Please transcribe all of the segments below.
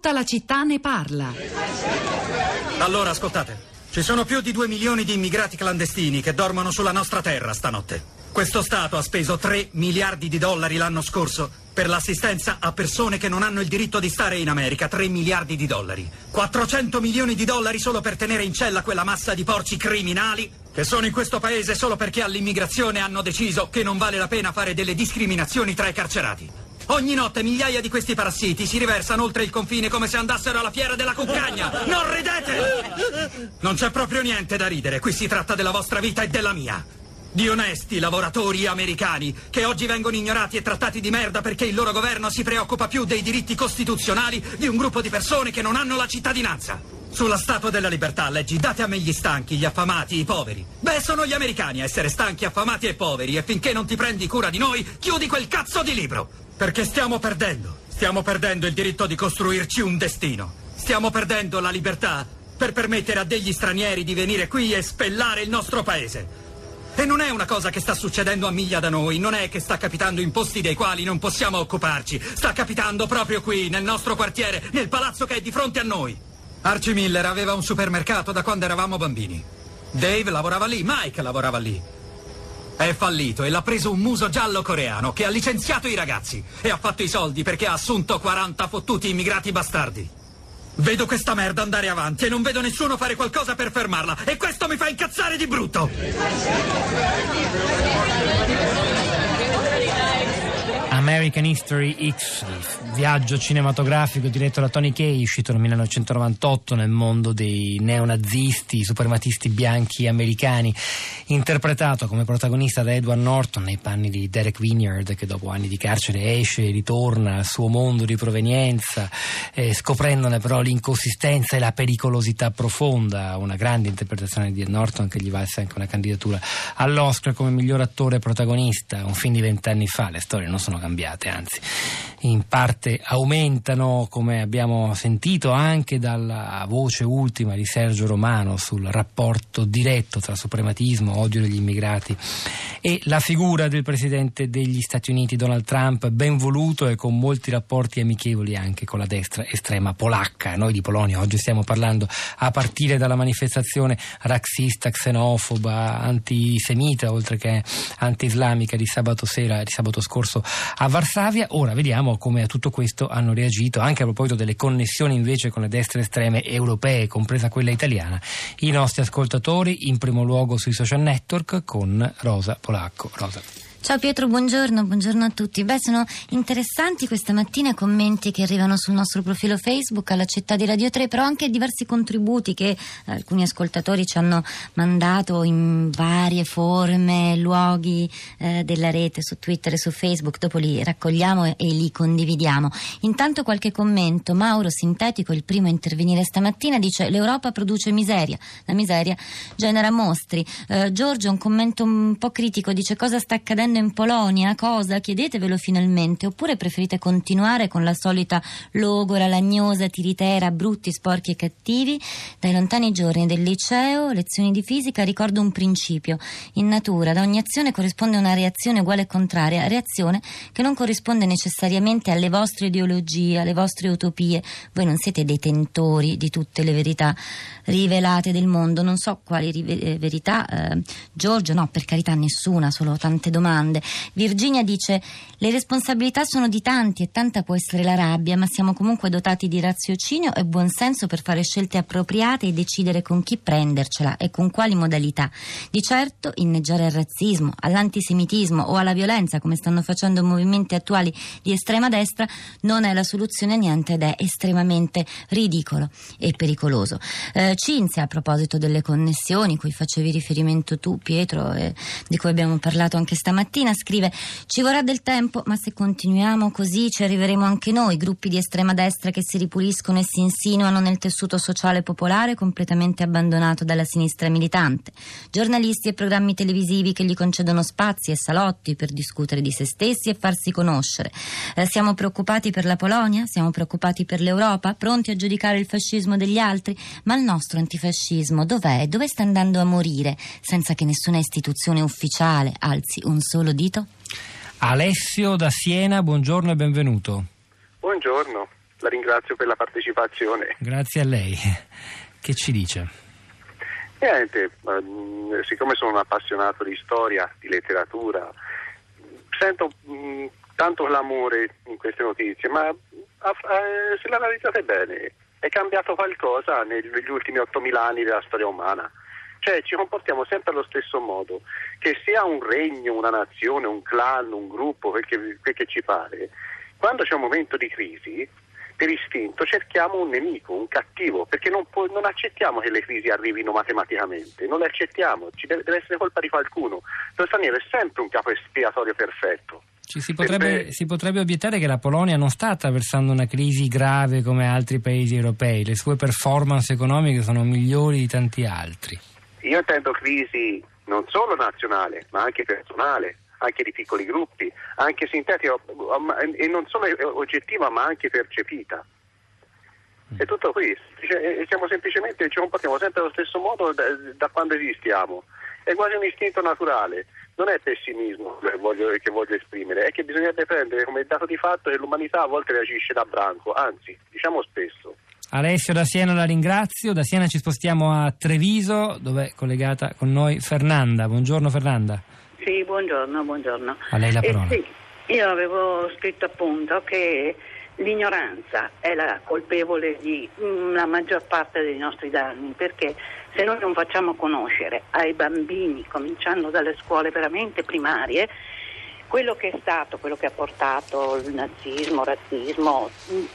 Tutta la città ne parla. Allora, ascoltate. Ci sono più di due milioni di immigrati clandestini che dormono sulla nostra terra stanotte. Questo Stato ha speso 3 miliardi di dollari l'anno scorso per l'assistenza a persone che non hanno il diritto di stare in America. 3 miliardi di dollari. 400 milioni di dollari solo per tenere in cella quella massa di porci criminali che sono in questo paese solo perché all'immigrazione hanno deciso che non vale la pena fare delle discriminazioni tra i carcerati. Ogni notte migliaia di questi parassiti si riversano oltre il confine come se andassero alla fiera della cuccagna. Non ridete! Non c'è proprio niente da ridere. Qui si tratta della vostra vita e della mia. Di onesti lavoratori americani che oggi vengono ignorati e trattati di merda perché il loro governo si preoccupa più dei diritti costituzionali di un gruppo di persone che non hanno la cittadinanza. Sulla Statua della Libertà leggi date a me gli stanchi, gli affamati, i poveri. Beh, sono gli americani a essere stanchi, affamati e poveri e finché non ti prendi cura di noi, chiudi quel cazzo di libro. Perché stiamo perdendo. Stiamo perdendo il diritto di costruirci un destino. Stiamo perdendo la libertà per permettere a degli stranieri di venire qui e spellare il nostro paese. E non è una cosa che sta succedendo a miglia da noi, non è che sta capitando in posti dei quali non possiamo occuparci, sta capitando proprio qui, nel nostro quartiere, nel palazzo che è di fronte a noi. Archie Miller aveva un supermercato da quando eravamo bambini. Dave lavorava lì, Mike lavorava lì. È fallito e l'ha preso un muso giallo coreano che ha licenziato i ragazzi e ha fatto i soldi perché ha assunto 40 fottuti immigrati bastardi. Vedo questa merda andare avanti e non vedo nessuno fare qualcosa per fermarla e questo mi fa incazzare di brutto. American History X, viaggio cinematografico diretto da Tony Kay, uscito nel 1998 nel mondo dei neonazisti, suprematisti bianchi americani, interpretato come protagonista da Edward Norton nei panni di Derek Vineyard che dopo anni di carcere esce e ritorna al suo mondo di provenienza, eh, scoprendone però l'inconsistenza e la pericolosità profonda, una grande interpretazione di Ed Norton che gli valse anche una candidatura all'Oscar come miglior attore protagonista, un film di vent'anni fa, le storie non sono cambiate, anzi in parte aumentano, come abbiamo sentito anche dalla voce ultima di Sergio Romano sul rapporto diretto tra suprematismo, odio degli immigrati e la figura del presidente degli Stati Uniti Donald Trump, ben voluto e con molti rapporti amichevoli anche con la destra estrema polacca. Noi di Polonia oggi stiamo parlando a partire dalla manifestazione razzista, xenofoba, antisemita, oltre che anti-islamica di sabato sera, di sabato scorso a Varsavia. Ora vediamo come a tutto questo hanno reagito, anche a proposito delle connessioni invece con le destre estreme europee, compresa quella italiana, i nostri ascoltatori, in primo luogo sui social network con Rosa Polacco. Rosa. Ciao Pietro, buongiorno, buongiorno a tutti. Beh, sono interessanti questa mattina i commenti che arrivano sul nostro profilo Facebook alla città di Radio 3, però anche diversi contributi che alcuni ascoltatori ci hanno mandato in varie forme, luoghi eh, della rete, su Twitter e su Facebook. Dopo li raccogliamo e, e, li condividiamo. Intanto qualche commento. Mauro, sintetico, il primo a intervenire stamattina, dice l'Europa produce miseria, la miseria genera mostri. Eh, Giorgio, un commento un po' critico, dice cosa sta accadendo accadendo in Polonia? Cosa? Chiedetevelo finalmente. Oppure preferite continuare con la solita logora, lagnosa, tiritera, brutti, sporchi e cattivi? Dai lontani giorni del liceo, lezioni di fisica, ricordo un principio. In natura, da ogni azione corrisponde una reazione uguale e contraria, reazione che non corrisponde necessariamente alle vostre ideologie, alle vostre utopie. Voi non siete detentori di tutte le verità rivelate del mondo. Non so quali rive- verità. Eh, Giorgio, no, per carità, nessuna, solo tante domande domande. Virginia dice: Le responsabilità sono di tanti e tanta può essere la rabbia, ma siamo comunque dotati di raziocinio e buonsenso per fare scelte appropriate e decidere con chi prendercela e con quali modalità. Di certo, inneggiare al razzismo, all'antisemitismo o alla violenza, come stanno facendo movimenti attuali di estrema destra, non è la soluzione a niente ed è estremamente ridicolo e pericoloso. Eh, Cinzia, a proposito delle connessioni, cui facevi riferimento tu, Pietro, eh, di cui abbiamo parlato anche stamattina, mattina scrive ci vorrà del tempo ma se continuiamo così ci arriveremo anche noi gruppi di estrema destra che si ripuliscono e si insinuano nel tessuto sociale popolare completamente abbandonato dalla sinistra militante. Giornalisti e programmi televisivi che gli concedono spazi e salotti per discutere di se stessi e farsi conoscere. Eh, siamo preoccupati per la Polonia? Siamo preoccupati per l'Europa? Pronti a giudicare il fascismo degli altri? Ma il nostro antifascismo dov'è dove sta andando a morire senza che nessuna istituzione ufficiale alzi un solo dito? Alessio da Siena, buongiorno e benvenuto. Buongiorno. la ringrazio per la partecipazione. Grazie a lei. Che ci dice? Niente, mh, siccome sono un appassionato di storia, di letteratura, sento mh, tanto l'amore in queste notizie, ma a, se la analizzate bene, è cambiato qualcosa negli ultimi 8.000 anni della storia umana. Cioè ci comportiamo sempre allo stesso modo, che sia un regno, una nazione, un clan, un gruppo, quel che, quel che ci pare, quando c'è un momento di crisi, per istinto cerchiamo un nemico, un cattivo, perché non, può, non, accettiamo che le crisi arrivino matematicamente, non le accettiamo, ci deve, deve essere colpa di qualcuno. Lo straniero è sempre un capo espiatorio perfetto. Ci si, potrebbe, si potrebbe, obiettare che la Polonia non sta attraversando una crisi grave come altri paesi europei, le sue performance economiche sono migliori di tanti altri. Io intendo crisi non solo nazionale, ma anche personale, anche di piccoli gruppi, anche sintetica e non solo oggettiva ma anche percepita. È tutto qui, siamo semplicemente, ci comportiamo sempre allo stesso modo da, da quando esistiamo, è quasi un istinto naturale non è pessimismo che voglio, che voglio, esprimere, è che bisognerebbe prendere come dato di fatto che l'umanità a volte reagisce da branco, anzi, diciamo spesso. Alessio da Siena la ringrazio, da Siena ci spostiamo a Treviso dove è collegata con noi Fernanda. Buongiorno Fernanda. Sì, buongiorno, buongiorno. A lei la parola. Eh, sì, io avevo scritto appunto che l'ignoranza è la colpevole di la maggior parte dei nostri danni perché se noi non facciamo conoscere ai bambini, cominciando dalle scuole veramente primarie, quello che è stato, quello che ha portato il nazismo, il razzismo,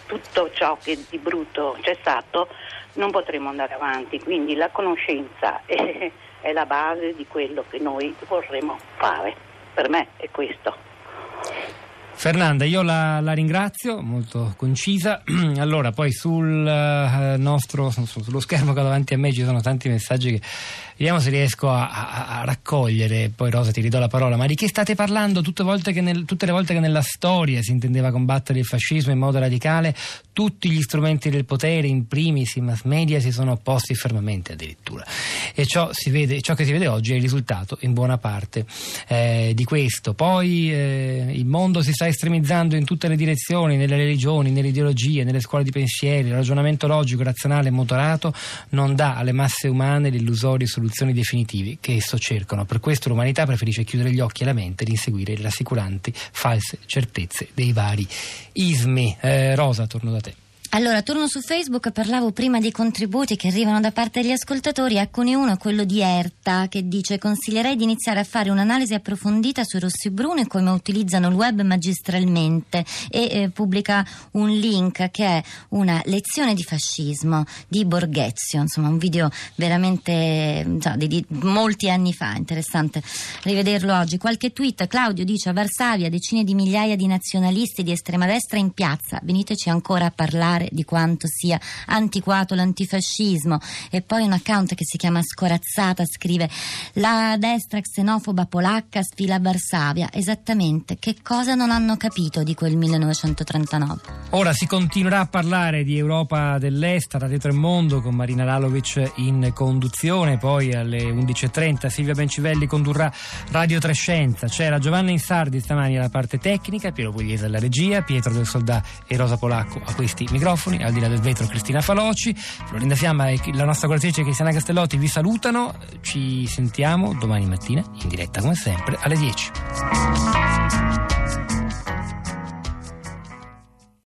tutto ciò che di brutto c'è stato, non potremo andare avanti. Quindi la conoscenza è, è la base di quello che noi vorremmo fare. Per me è questo. Fernanda, io la, la, ringrazio, molto concisa. Allora, poi sul uh, nostro, sullo schermo che ho davanti a me ci sono tanti messaggi che vediamo se riesco a, a, a, raccogliere. Poi Rosa ti ridò la parola. Ma di che state parlando tutte, nel, tutte le volte che nella storia si intendeva combattere il fascismo in modo radicale? Tutti gli strumenti del potere, in primis i mass media, si sono opposti fermamente addirittura. E ciò, vede, ciò che si vede oggi è il risultato in buona parte eh, di questo. Poi eh, il mondo si sta estremizzando in tutte le direzioni, nelle religioni, nelle ideologie, nelle scuole di pensieri. Il ragionamento logico, razionale e motorato non dà alle masse umane le illusorie soluzioni definitive che esso cercano. Per questo l'umanità preferisce chiudere gli occhi e la mente ed inseguire le rassicuranti false certezze dei vari ismi. Eh, Rosa, torno da te. Allora, torno su Facebook, parlavo prima dei contributi che arrivano da parte degli ascoltatori, eccone uno, quello di Erta, che dice consiglierei di iniziare a fare un'analisi approfondita sui rossi bruno e come utilizzano il web magistralmente e eh, pubblica un link che è una lezione di fascismo di Borghezio, insomma un video veramente cioè, di, di, molti anni fa, interessante rivederlo oggi. Qualche tweet, Claudio dice a Varsavia decine di migliaia di nazionalisti di estrema destra in piazza, veniteci ancora a parlare parlare di quanto sia antiquato l'antifascismo. E poi un account che si chiama Scorazzata scrive la destra xenofoba polacca sfila a Varsavia. Esattamente che cosa non hanno capito di quel 1939 ora si continuerà a parlare di Europa dell'Est Radio Tremondo con Marina Lalovic in conduzione. Poi alle 11.30 Silvia Bencivelli condurrà Radio Trescenza. C'era Giovanna Insardi stamani alla parte tecnica Piero Pugliese alla regia Pietro del Soldà e Rosa Polacco a questi microfoni microfoni, al di là del vetro Cristina Faloci, Florinda Fiamma e la nostra collaboratrice Cristiana Castellotti vi salutano, ci sentiamo domani mattina in diretta come sempre alle 10.